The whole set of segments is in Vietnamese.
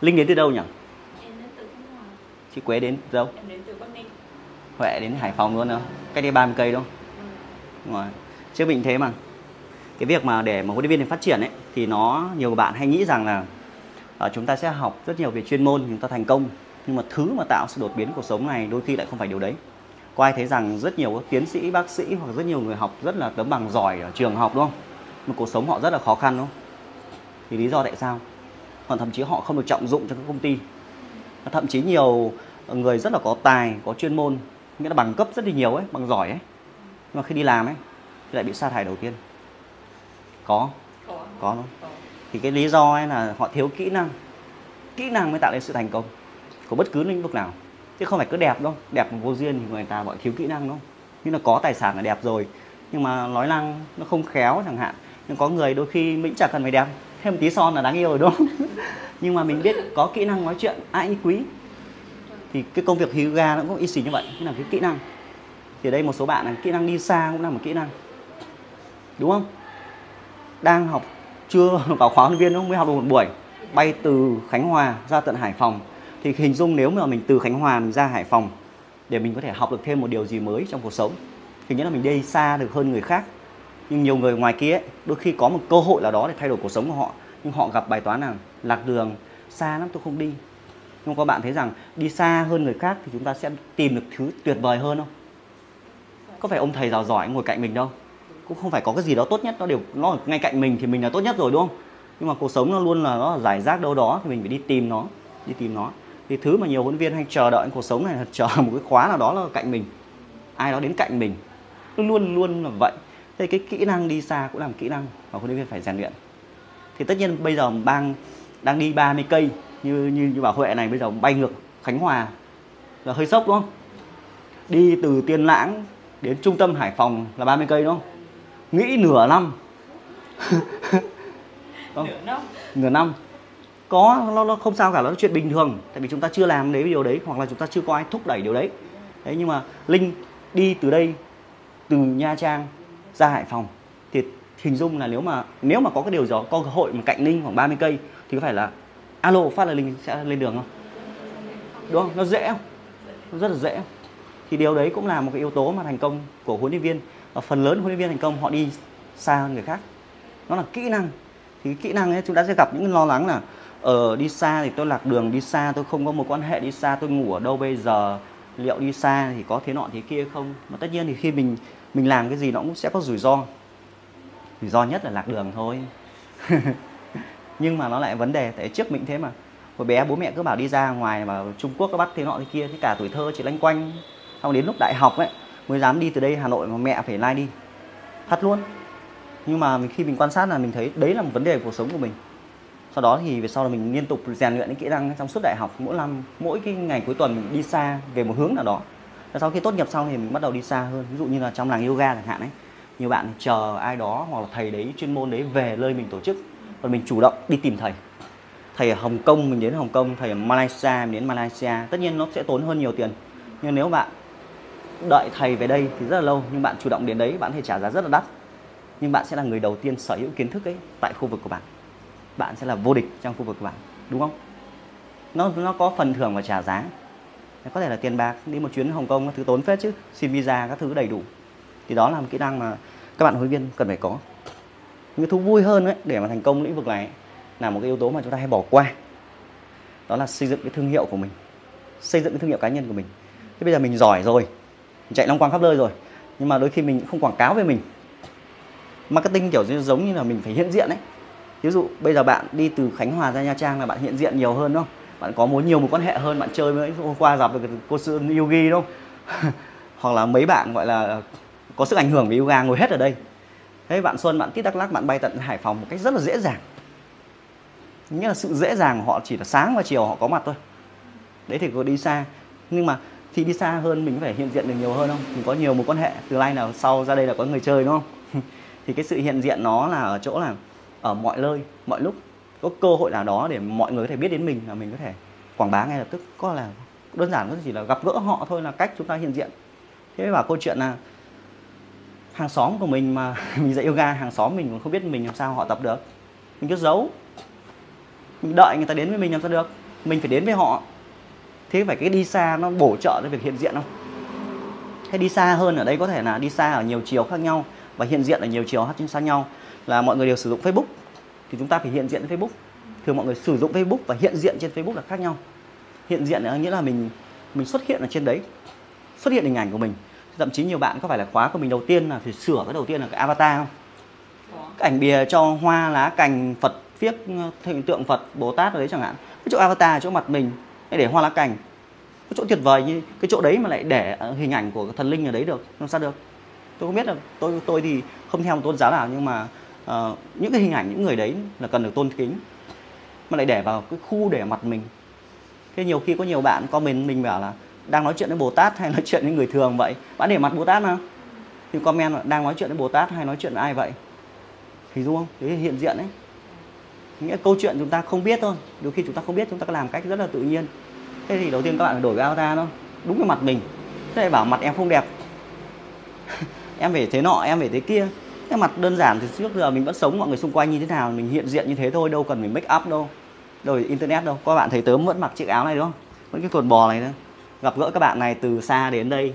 linh đến từ đâu nhỉ? Chị quế đến từ đâu? Em đến từ Bắc Ninh. Huệ đến hải phòng luôn đâu cách đây 30 cây đâu Đúng rồi. Chứ mình thế mà. Cái việc mà để mà huấn luyện viên phát triển ấy thì nó nhiều bạn hay nghĩ rằng là ờ, chúng ta sẽ học rất nhiều về chuyên môn chúng ta thành công. Nhưng mà thứ mà tạo sự đột biến cuộc sống này đôi khi lại không phải điều đấy. Có ai thấy rằng rất nhiều các tiến sĩ bác sĩ hoặc rất nhiều người học rất là tấm bằng giỏi ở trường học đúng không? Mà cuộc sống họ rất là khó khăn đúng không? Thì lý do tại sao còn thậm chí họ không được trọng dụng cho các công ty. Thậm chí nhiều người rất là có tài có chuyên môn nghĩa là bằng cấp rất là nhiều ấy bằng giỏi ấy. Nhưng mà khi đi làm ấy thì lại bị sa thải đầu tiên. Có. Có. Có thì cái lý do ấy là họ thiếu kỹ năng. Kỹ năng mới tạo nên sự thành công của bất cứ lĩnh vực nào. Chứ không phải cứ đẹp đâu. Đẹp mà vô duyên thì người ta gọi thiếu kỹ năng đâu nhưng là có tài sản là đẹp rồi. Nhưng mà nói năng nó không khéo chẳng hạn. Nhưng có người đôi khi mình chẳng cần phải đẹp thêm một tí son là đáng yêu rồi, đúng không? Nhưng mà mình biết có kỹ năng nói chuyện, ai cũng quý. Thì cái công việc yoga nó cũng y xì như vậy cái là cái kỹ năng. Thì ở đây một số bạn là kỹ năng đi xa cũng là một kỹ năng. Đúng không? Đang học, chưa vào khóa huấn luyện viên nó mới học được một buổi. Bay từ Khánh Hòa ra tận Hải Phòng. Thì hình dung nếu mà mình từ Khánh Hòa mình ra Hải Phòng, để mình có thể học được thêm một điều gì mới trong cuộc sống. Thì nghĩa là mình đi xa được hơn người khác nhưng nhiều người ngoài kia ấy, đôi khi có một cơ hội nào đó để thay đổi cuộc sống của họ. Nhưng họ gặp bài toán là lạc đường xa lắm tôi không đi. Nhưng các bạn thấy rằng đi xa hơn người khác thì chúng ta sẽ tìm được thứ tuyệt vời hơn không? Có phải ông thầy giàu giỏi ngồi cạnh mình đâu? Cũng không phải có cái gì đó tốt nhất nó đều nó ở ngay cạnh mình thì mình là tốt nhất rồi đúng không? Nhưng mà cuộc sống nó luôn là nó giải rác đâu đó thì mình phải đi tìm nó đi tìm nó. Thì thứ mà nhiều huấn luyện viên hay chờ đợi cuộc sống này là chờ một cái khóa nào đó là cạnh mình. Ai đó đến cạnh mình. Nó luôn luôn là vậy thế cái kỹ năng đi xa cũng là một kỹ năng mà huấn luyện viên phải rèn luyện. Thì tất nhiên bây giờ bang đang đi 30 cây như như như bảo Huệ này bây giờ bay ngược Khánh Hòa là hơi sốc đúng không? Đi từ Tiên Lãng đến trung tâm Hải Phòng là 30 cây đúng không? Nghĩ nửa năm. Không. nửa năm. Nửa năm. Có nó, nó không sao cả nó là chuyện bình thường. Tại vì chúng ta chưa làm đấy điều đấy hoặc là chúng ta chưa có ai thúc đẩy điều đấy. Đấy nhưng mà linh đi từ đây từ nha trang ra hải phòng thì hình dung là nếu mà nếu mà có cái điều gió đó có cơ hội mà cạnh linh khoảng 30 cây thì có phải là alo phát là linh sẽ lên đường không? Đúng không? Nó dễ không? Nó rất là dễ thì điều đấy cũng là một cái yếu tố mà thành công của huấn luyện viên. Và phần lớn huấn luyện viên thành công họ đi xa hơn người khác. Nó là kỹ năng. Thì kỹ năng ấy, chúng ta sẽ gặp những lo lắng là ở đi xa thì tôi lạc đường, đi xa tôi không có một quan hệ, đi xa tôi ngủ ở đâu bây giờ, liệu đi xa thì có thế nọ thế kia không? Mà tất nhiên thì khi mình mình làm cái gì nó cũng sẽ có rủi ro. Rủi ro nhất là lạc đường thôi. Nhưng mà nó lại vấn đề, tại trước mình thế mà. Hồi bé bố mẹ cứ bảo đi ra ngoài mà Trung Quốc nó bắt thế nọ thế kia, thế cả tuổi thơ chỉ lanh quanh. Xong đến lúc đại học ấy, mới dám đi từ đây Hà Nội mà mẹ phải lai đi. Thật luôn. Nhưng mà mình khi mình quan sát là mình thấy đấy là một vấn đề của cuộc sống của mình. Sau đó thì về sau là mình liên tục rèn luyện những kỹ năng trong suốt đại học, mỗi năm, mỗi cái ngày cuối tuần mình đi xa về một hướng nào đó sau khi tốt nghiệp xong thì mình bắt đầu đi xa hơn. Ví dụ như là trong làng yoga chẳng hạn ấy, nhiều bạn chờ ai đó hoặc là thầy đấy, chuyên môn đấy về nơi mình tổ chức. Còn mình chủ động đi tìm thầy. Thầy ở Hồng Kông, mình đến Hồng Kông, thầy ở Malaysia, mình đến Malaysia. Tất nhiên nó sẽ tốn hơn nhiều tiền. Nhưng nếu bạn đợi thầy về đây thì rất là lâu, nhưng bạn chủ động đến đấy, bạn thể trả giá rất là đắt. Nhưng bạn sẽ là người đầu tiên sở hữu kiến thức ấy tại khu vực của bạn. Bạn sẽ là vô địch trong khu vực của bạn, đúng không? Nó nó có phần thưởng và trả giá có thể là tiền bạc đi một chuyến Hồng Kông các thứ tốn phết chứ xin visa các thứ đầy đủ. Thì đó là một kỹ năng mà các bạn huấn luyện viên cần phải có. Những cái thú vui hơn ấy, để mà thành công lĩnh vực này ấy, là một cái yếu tố mà chúng ta hay bỏ qua. Đó là xây dựng cái thương hiệu của mình xây dựng cái thương hiệu cá nhân của mình. Thế bây giờ mình giỏi rồi mình chạy long quang khắp nơi rồi nhưng mà đôi khi mình không quảng cáo về mình. Marketing kiểu giống như là mình phải hiện diện ấy. Ví dụ bây giờ bạn đi từ khánh hòa ra nha trang là bạn hiện diện nhiều hơn đúng không? Bạn có muốn nhiều mối quan hệ hơn, bạn chơi với hôm qua gặp được cô sư yogi đúng không? Hoặc là mấy bạn gọi là có sức ảnh hưởng về yoga ngồi hết ở đây. Thế bạn xuân, bạn tít đắk lắc, bạn bay tận hải phòng một cách rất là dễ dàng. Nghĩa là sự dễ dàng của họ chỉ là sáng và chiều họ có mặt thôi. Đấy thì có đi xa. Nhưng mà khi đi xa hơn, mình phải hiện diện được nhiều hơn không? Mình có nhiều mối quan hệ. Từ nay nào sau ra đây là có người chơi đúng không? Thì cái sự hiện diện nó là ở chỗ là ở mọi nơi, mọi lúc có cơ hội nào đó để mọi người có thể biết đến mình là mình có thể quảng bá ngay lập tức? Có là đơn giản nó chỉ là gặp gỡ họ thôi là cách chúng ta hiện diện. Thế mới bảo câu chuyện là hàng xóm của mình mà mình dạy yoga, hàng xóm mình còn không biết mình làm sao họ tập được. Mình cứ giấu. Mình đợi người ta đến với mình làm sao được? Mình phải đến với họ. Thế phải cái đi xa nó bổ trợ cho việc hiện diện không? Hay đi xa hơn ở đây có thể là đi xa ở nhiều chiều khác nhau và hiện diện ở nhiều chiều khác nhau là mọi người đều sử dụng Facebook thì chúng ta phải hiện diện trên Facebook. Thường mọi người sử dụng Facebook và hiện diện trên Facebook là khác nhau. Hiện diện là nghĩa là mình mình xuất hiện ở trên đấy, xuất hiện hình ảnh của mình. Thậm chí nhiều bạn có phải là khóa của mình đầu tiên là phải sửa cái đầu tiên là cái avatar không? Cái ảnh bìa cho hoa, lá, cành, Phật viết hình tượng Phật, Bồ Tát ở đấy chẳng hạn. Cái chỗ avatar, chỗ mặt mình để hoa, lá, cành. Cái chỗ tuyệt vời như, cái chỗ đấy mà lại để hình ảnh của thần linh ở đấy được, làm sao được? Tôi không biết là, tôi tôi thì không theo một tôn giáo nào nhưng mà uh, những cái hình ảnh những người đấy là cần được tôn kính mà lại để vào cái khu để mặt mình. Thế nhiều khi có nhiều bạn comment mình bảo là đang nói chuyện với Bồ Tát hay nói chuyện với người thường vậy? Bạn để mặt Bồ Tát mà. Thì comment là đang nói chuyện với Bồ Tát hay nói chuyện với ai vậy? Thì đúng không? Đấy hiện diện đấy. Nghĩa câu chuyện chúng ta không biết thôi. Đôi khi chúng ta không biết chúng ta có làm cách rất là tự nhiên. Thế thì đầu tiên các bạn phải đổi cái avatar nó đúng cái mặt mình. Thế bảo mặt em không đẹp. Em phải thế nọ em phải thế kia cái mặt đơn giản thì trước giờ mình vẫn sống mọi người xung quanh như thế nào mình hiện diện như thế thôi đâu cần mình make up đâu rồi internet đâu. Các bạn thấy tớ vẫn mặc chiếc áo này đúng không? Vẫn cái quần bò này nữa gặp gỡ các bạn này từ xa đến đây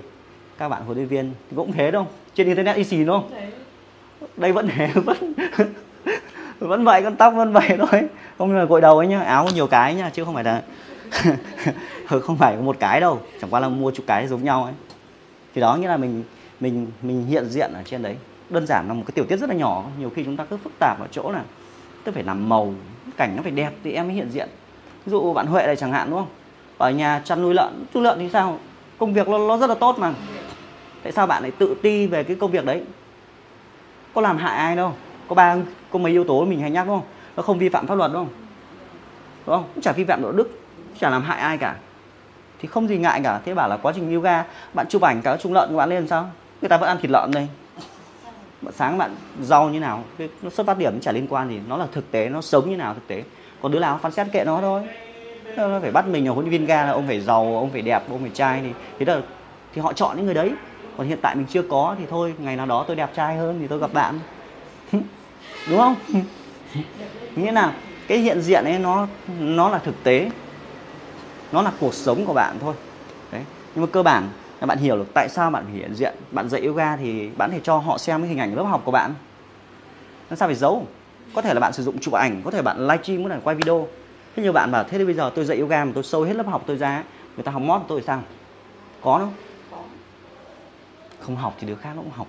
các bạn huấn luyện viên cũng thế đâu trên internet y xì đúng không? Đây vẫn thế vẫn vẫn vậy con tóc vẫn vậy thôi. Không là gội đầu ấy nhá áo có nhiều cái nhá chứ không phải là không phải có một cái đâu chẳng qua là mua chục cái giống nhau ấy. Thì đó nghĩa là mình mình mình hiện diện ở trên đấy đơn giản là một cái tiểu tiết rất là nhỏ. Nhiều khi chúng ta cứ phức tạp ở chỗ là tôi phải làm màu cảnh nó phải đẹp thì em mới hiện diện. Ví dụ bạn huệ này chẳng hạn đúng không? Ở nhà chăn nuôi lợn chú lợn thì sao? Công việc nó, nó rất là tốt mà. Tại sao bạn lại tự ti về cái công việc đấy? Có làm hại ai đâu. Có ba có mấy yếu tố mình hay nhắc đúng không? Nó không vi phạm pháp luật đúng không? Đúng không? Cũng chả vi phạm đạo đức chả làm hại ai cả. Thì không gì ngại cả. Thế bảo là quá trình yoga bạn chụp ảnh cả trung lợn của bạn lên sao? Người ta vẫn ăn thịt lợn đây sáng bạn giàu như nào, cái nó xuất phát điểm chả liên quan gì, nó là thực tế, nó sống như nào thực tế. Còn đứa nào phán xét kệ nó thôi. Nó phải bắt mình ở huấn viên ga là ông phải giàu, ông phải đẹp, ông phải trai thì thế là thì họ chọn những người đấy. Còn hiện tại mình chưa có thì thôi, ngày nào đó tôi đẹp trai hơn thì tôi gặp bạn. Đúng không? Nghĩa là cái hiện diện ấy nó nó là thực tế. Nó là cuộc sống của bạn thôi. Đấy. Nhưng mà cơ bản bạn hiểu được tại sao bạn phải hiện diện. Bạn dạy yoga thì bạn thể cho họ xem cái hình ảnh lớp học của bạn. Nó sao phải giấu? Có thể là bạn sử dụng chụp ảnh, có thể bạn livestream có thể quay video. Thế nhiều bạn bảo, thế thì bây giờ tôi dạy yoga mà tôi sâu hết lớp học tôi ra người ta học mót tôi sao? Có đâu. Không học thì đứa khác nó cũng học.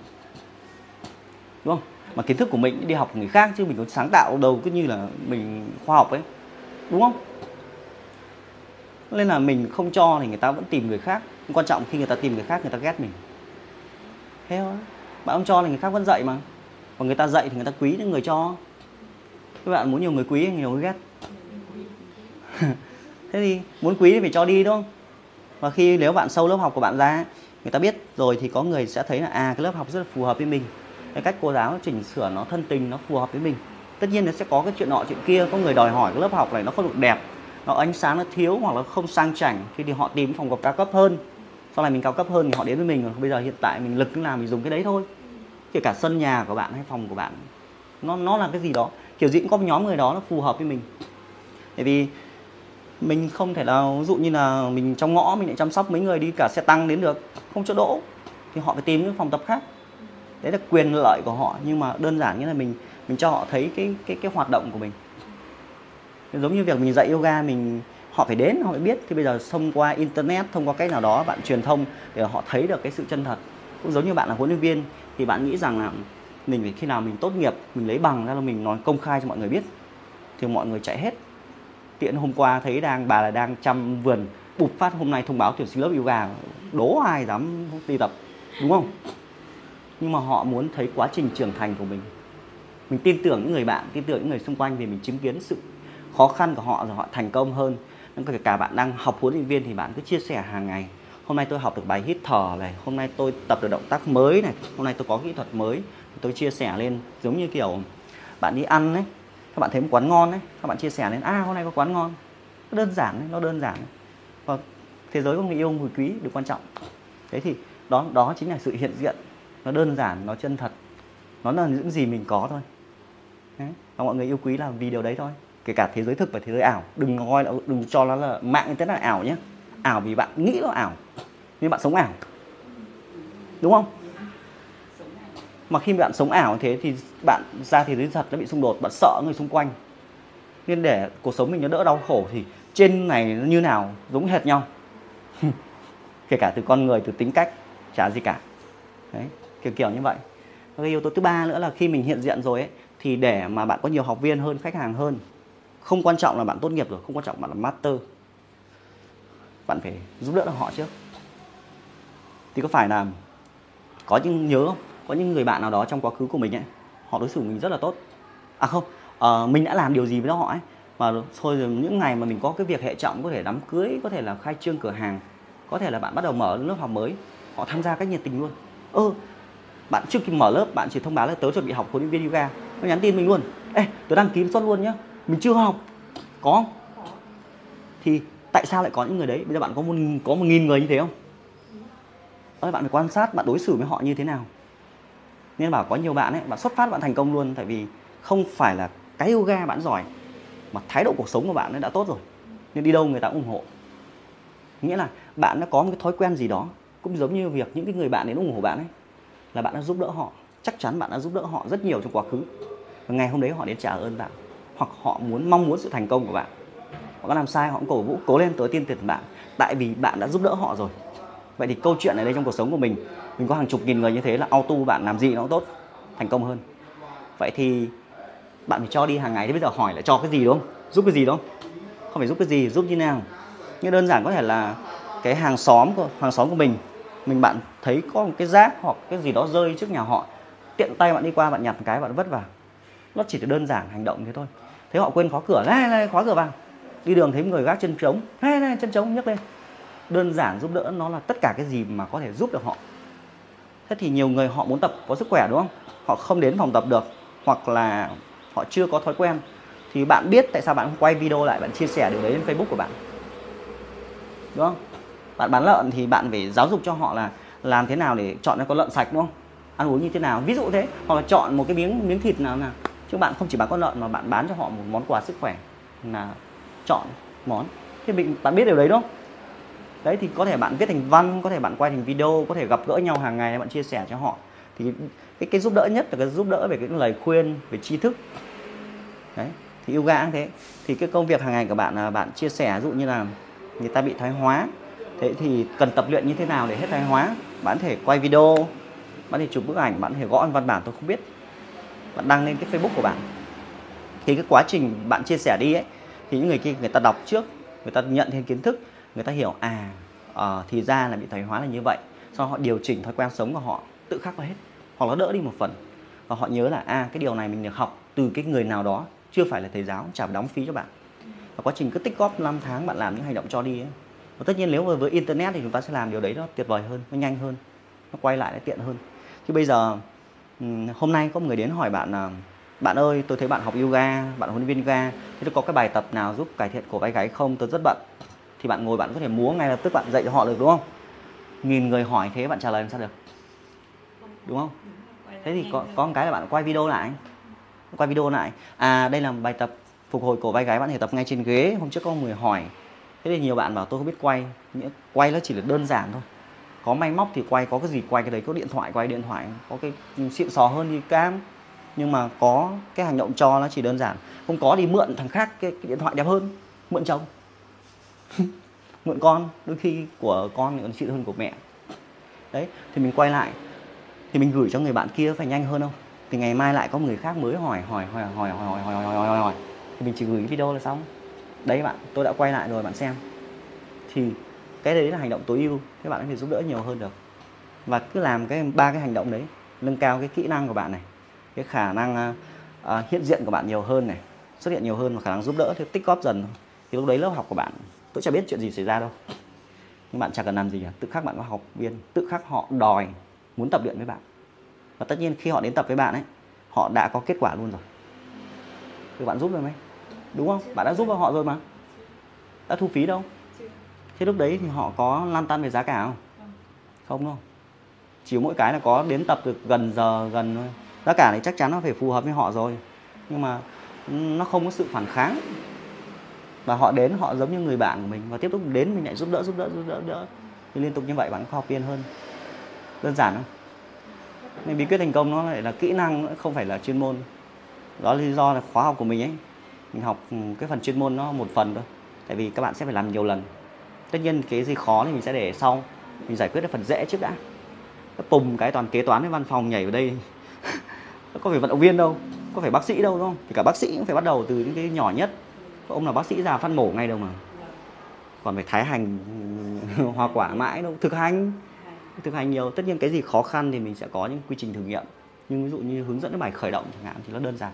Đúng không? Mà kiến thức của mình đi học của người khác chứ mình có sáng tạo đâu, cứ như là mình khoa học ấy. Đúng không? Nên là mình không cho thì người ta vẫn tìm người khác quan trọng khi người ta tìm người khác người ta ghét mình. Thế thôi. Bạn không cho là người khác vẫn dạy mà. Và người ta dạy thì người ta quý những người cho. Các bạn muốn nhiều người quý hay nhiều người ghét. Thế thì muốn quý thì phải cho đi đúng không? Và khi nếu bạn sâu lớp học của bạn ra người ta biết rồi thì có người sẽ thấy là à cái lớp học rất là phù hợp với mình. Cái cách cô giáo chỉnh sửa nó thân tình nó phù hợp với mình. Tất nhiên nó sẽ có cái chuyện nọ chuyện kia. Có người đòi hỏi cái lớp học này nó không được đẹp nó ánh sáng nó thiếu hoặc là không sang chảnh thì, thì họ tìm phòng học cao cấp hơn sau này mình cao cấp hơn thì họ đến với mình còn bây giờ hiện tại mình lực làm mình dùng cái đấy thôi. Kể cả sân nhà của bạn hay phòng của bạn. Nó nó là cái gì đó. Kiểu gì cũng có một nhóm người đó nó phù hợp với mình. Bởi vì mình không thể nào, ví dụ như là mình trong ngõ mình lại chăm sóc mấy người đi cả xe tăng đến được. Không chỗ đỗ. Thì họ phải tìm những phòng tập khác. Đấy là quyền lợi của họ. Nhưng mà đơn giản như là mình mình cho họ thấy cái cái cái hoạt động của mình. Giống như việc mình dạy yoga, mình họ phải đến, họ phải biết. Thì bây giờ thông qua internet, thông qua cách nào đó, bạn truyền thông để họ thấy được cái sự chân thật. Cũng giống như bạn là huấn luyện viên, thì bạn nghĩ rằng là mình phải khi nào mình tốt nghiệp, mình lấy bằng ra là mình nói công khai cho mọi người biết, thì mọi người chạy hết. Tiện hôm qua thấy đang, bà là đang chăm vườn, bụp phát hôm nay thông báo tuyển sinh lớp yoga đố ai dám đi tập, đúng không? Nhưng mà họ muốn thấy quá trình trưởng thành của mình. Mình tin tưởng những người bạn, tin tưởng những người xung quanh vì mình chứng kiến sự khó khăn của họ rồi họ thành công hơn kể cả bạn đang học huấn luyện viên thì bạn cứ chia sẻ hàng ngày. Hôm nay tôi học được bài hít thở này hôm nay tôi tập được động tác mới này hôm nay tôi có kỹ thuật mới. Tôi chia sẻ lên giống như kiểu bạn đi ăn đấy các bạn thấy một quán ngon đấy các bạn chia sẻ lên à hôm nay có quán ngon. Nó đơn giản đấy, nó đơn giản và thế giới của người yêu người quý được quan trọng. Thế thì đó đó chính là sự hiện diện. Nó đơn giản nó chân thật. Nó là những gì mình có thôi. Đấy. và mọi người yêu quý là vì điều đấy thôi kể cả thế giới thực và thế giới ảo, đừng coi là đừng cho nó là mạng internet là ảo nhé ảo vì bạn nghĩ nó ảo, nhưng bạn sống ảo. Đúng không? Mà khi bạn sống ảo như thế thì bạn ra thế giới thật nó bị xung đột, bạn sợ người xung quanh. Nên để cuộc sống mình nó đỡ đau khổ thì trên này nó như nào giống hệt nhau. Kể cả từ con người, từ tính cách, chả gì cả. Đấy, kiểu kiểu như vậy. Và cái yếu tố thứ ba nữa là khi mình hiện diện rồi ấy, thì để mà bạn có nhiều học viên hơn, khách hàng hơn không quan trọng là bạn tốt nghiệp rồi không quan trọng bạn là master. Bạn phải giúp đỡ được họ trước. Thì có phải là có những nhớ không? Có những người bạn nào đó trong quá khứ của mình ấy họ đối xử mình rất là tốt. À không à, mình đã làm điều gì với họ ấy mà thôi rồi những ngày mà mình có cái việc hệ trọng có thể đám cưới có thể là khai trương cửa hàng có thể là bạn bắt đầu mở lớp học mới họ tham gia cách nhiệt tình luôn. Ơ ừ, bạn trước khi mở lớp bạn chỉ thông báo là tớ chuẩn bị học huấn luyện viên yoga. Nó nhắn tin mình luôn. Ê tớ đăng ký suất luôn nhá mình chưa học. Có không? Thì tại sao lại có những người đấy? Bây giờ bạn có một có một nghìn người như thế không? Ơi, bạn phải quan sát, bạn đối xử với họ như thế nào. Nên bảo có nhiều bạn ấy, bạn xuất phát bạn thành công luôn, tại vì không phải là cái yoga bạn giỏi, mà thái độ cuộc sống của bạn đã tốt rồi. Nên đi đâu người ta cũng ủng hộ. Nghĩa là bạn đã có một cái thói quen gì đó, cũng giống như việc những cái người bạn đến ủng hộ bạn ấy, là bạn đã giúp đỡ họ. Chắc chắn bạn đã giúp đỡ họ rất nhiều trong quá khứ. Và ngày hôm đấy họ đến trả ơn bạn hoặc họ muốn, mong muốn sự thành công của bạn. Họ có làm sai, họ cũng cổ vũ, cố lên tới tiên tiền bạn. Tại vì bạn đã giúp đỡ họ rồi. Vậy thì câu chuyện này đây trong cuộc sống của mình mình có hàng chục nghìn người như thế là auto bạn làm gì nó cũng tốt, thành công hơn. Vậy thì bạn phải cho đi hàng ngày. Thì bây giờ hỏi là cho cái gì đúng không? Giúp cái gì đúng không? Không phải giúp cái gì, giúp như nào? Như đơn giản có thể là cái hàng xóm của, hàng xóm của mình mình bạn thấy có một cái rác hoặc cái gì đó rơi trước nhà họ, tiện tay bạn đi qua, bạn nhặt một cái, bạn vất vào nó chỉ là đơn giản hành động thế thôi thấy họ quên khóa cửa này này khóa cửa vào. Đi đường thấy người gác chân trống này này chân trống nhấc lên. Đơn giản giúp đỡ nó là tất cả cái gì mà có thể giúp được họ. Thế thì nhiều người họ muốn tập có sức khỏe, đúng không? Họ không đến phòng tập được, hoặc là họ chưa có thói quen. Thì bạn biết tại sao bạn không quay video lại, bạn chia sẻ điều đấy lên facebook của bạn. Đúng không? Bạn bán lợn thì bạn phải giáo dục cho họ là làm thế nào để chọn ra con lợn sạch, đúng không? Ăn uống như thế nào, ví dụ thế. Hoặc là chọn một cái miếng miếng thịt nào nào chứ bạn không chỉ bán con lợn mà bạn bán cho họ một món quà sức khỏe là chọn món. Thế mình, bạn biết điều đấy, đúng không? Đấy, thì có thể bạn viết thành văn, có thể bạn quay thành video, có thể gặp gỡ nhau hàng ngày, bạn chia sẻ cho họ. Thì cái cái giúp đỡ nhất là cái giúp đỡ về cái lời khuyên, về tri thức. Đấy, thì yoga cũng thế. Thì cái công việc hàng ngày của bạn là bạn chia sẻ, ví dụ như là người ta bị thoái hóa. Thế thì cần tập luyện như thế nào để hết thoái hóa? Bạn có thể quay video, bạn có thể chụp bức ảnh, bạn có thể gõ văn bản, tôi không biết bạn đăng lên cái facebook của bạn. Thì cái quá trình bạn chia sẻ đi ấy thì những người kia người ta đọc trước người ta nhận thêm kiến thức người ta hiểu à uh, thì ra là bị thoái hóa là như vậy. Sau họ điều chỉnh thói quen sống của họ tự khắc vào hết. Hoặc nó đỡ đi một phần. Và họ nhớ là à cái điều này mình được học từ cái người nào đó chưa phải là thầy giáo trả đóng phí cho bạn. Và quá trình cứ tích góp 5 tháng bạn làm những hành động cho đi ấy. và tất nhiên nếu mà với internet thì chúng ta sẽ làm điều đấy nó tuyệt vời hơn nó nhanh hơn nó quay lại nó tiện hơn. Chứ bây giờ Ừ, hôm nay có một người đến hỏi bạn là bạn ơi, tôi thấy bạn học yoga, bạn huấn luyện viên yoga, thế có cái bài tập nào giúp cải thiện cổ vai gáy không? Tôi rất bận. Thì bạn ngồi bạn có thể múa ngay lập tức bạn dạy cho họ được, đúng không? Nghìn người hỏi thế bạn trả lời làm sao được? Đúng không? Thế thì có có một cái là bạn quay video lại. Quay video lại. À đây là bài tập phục hồi cổ vai gáy bạn thể tập ngay trên ghế. Hôm trước có người hỏi. Thế thì nhiều bạn bảo, tôi không biết quay. Quay nó chỉ là đơn giản thôi có máy móc thì quay có cái gì quay cái đấy có điện thoại quay điện thoại có cái xịn sò hơn thì cam. Nhưng mà có cái hành động cho nó chỉ đơn giản không có thì mượn thằng khác cái, cái điện thoại đẹp hơn mượn chồng. Mượn con đôi khi của con còn xịn hơn của mẹ. Đấy thì mình quay lại thì mình gửi cho người bạn kia phải nhanh hơn không? Thì ngày mai lại có người khác mới hỏi hỏi hỏi hỏi hỏi hỏi hỏi hỏi hỏi hỏi, hỏi. thì mình chỉ gửi cái video là xong. Đấy bạn tôi đã quay lại rồi bạn xem. Thì cái đấy là hành động tối ưu các bạn có thể giúp đỡ nhiều hơn được. Và cứ làm cái ba cái hành động đấy nâng cao cái kỹ năng của bạn này cái khả năng uh, uh, hiện diện của bạn nhiều hơn này xuất hiện nhiều hơn và khả năng giúp đỡ thì tích góp dần. Thì lúc đấy lớp học của bạn tôi chả biết chuyện gì xảy ra đâu. Nhưng bạn chẳng cần làm gì cả tự khắc bạn có học viên tự khắc họ đòi muốn tập luyện với bạn. Và tất nhiên khi họ đến tập với bạn ấy họ đã có kết quả luôn rồi. Thì bạn giúp được mấy? Đúng không? Bạn đã giúp cho họ rồi mà. Đã thu phí đâu thế lúc đấy thì họ có lan tan về giá cả không? Không. Đâu chỉ mỗi cái là có đến tập được gần giờ gần thôi. Giá cả thì chắc chắn nó phải phù hợp với họ rồi. Nhưng mà nó không có sự phản kháng. Và họ đến họ giống như người bạn của mình. Và tiếp tục đến mình lại giúp đỡ giúp đỡ giúp đỡ, đỡ. thì liên tục như vậy bạn có học viên hơn. Đơn giản không? Nên bí quyết thành công nó lại là kỹ năng không phải là chuyên môn. Đó là lý do là khóa học của mình ấy. Mình học ừ, cái phần chuyên môn nó một phần thôi. Tại vì các bạn sẽ phải làm nhiều lần tất nhiên cái gì khó thì mình sẽ để sau. Mình giải quyết cái phần dễ trước đã. Pùng cái toàn kế toán với văn phòng nhảy vào đây. Có phải vận động viên đâu, có phải bác sĩ đâu, đúng không? Thì cả bác sĩ cũng phải bắt đầu từ những cái nhỏ nhất. Ông là bác sĩ già phân mổ ngay đâu mà. Còn phải thái hành, hoa quả mãi đâu. Thực hành thực hành nhiều. Tất nhiên cái gì khó khăn thì mình sẽ có những quy trình thử nghiệm. Nhưng ví dụ như hướng dẫn cái bài khởi động chẳng hạn thì nó đơn giản.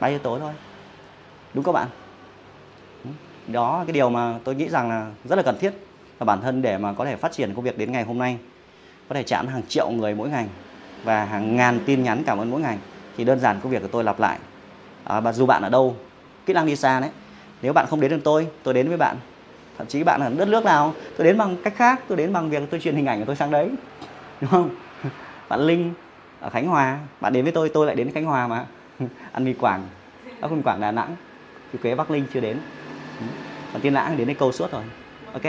Ba yếu tố thôi. Đúng các bạn? Đó là cái điều mà tôi nghĩ rằng là rất là cần thiết và bản thân để mà có thể phát triển công việc đến ngày hôm nay có thể chạm hàng triệu người mỗi ngày và hàng ngàn tin nhắn cảm ơn mỗi ngày thì đơn giản công việc của tôi lặp lại. À, và dù bạn ở đâu kỹ năng đi xa đấy nếu bạn không đến được tôi tôi đến với bạn. Thậm chí bạn ở đất nước nào tôi đến bằng cách khác tôi đến bằng việc tôi truyền hình ảnh của tôi sang đấy đúng không? Bạn linh ở khánh hòa bạn đến với tôi tôi lại đến khánh hòa mà. Ăn mì quảng ở quảng quảng đà nẵng thì quế bắc linh chưa đến còn tiên lãng đến đây câu suốt rồi. Ok.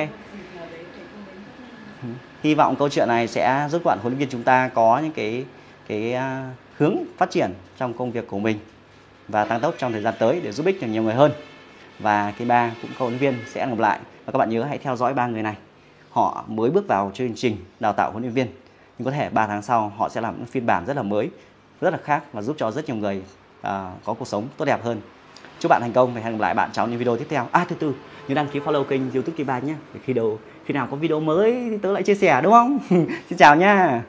Ừ. Hy vọng câu chuyện này sẽ giúp bạn huấn luyện viên chúng ta có những cái cái à, hướng phát triển trong công việc của mình và tăng tốc trong thời gian tới để giúp ích cho nhiều người hơn. Và cái ba cũng câu huấn luyện viên sẽ gặp lại. Và các bạn nhớ hãy theo dõi ba người này. Họ mới bước vào chương trình đào tạo huấn luyện viên. Nhưng có thể 3 tháng sau họ sẽ làm những phiên bản rất là mới rất là khác và giúp cho rất nhiều người uh, có cuộc sống tốt đẹp hơn chúc bạn thành công và hẹn gặp lại bạn trong những video tiếp theo. À từ từ, nhớ đăng ký follow kênh youtube kỳ ba nhé. Để khi đầu, khi nào có video mới thì tớ lại chia sẻ, đúng không? Xin chào nha.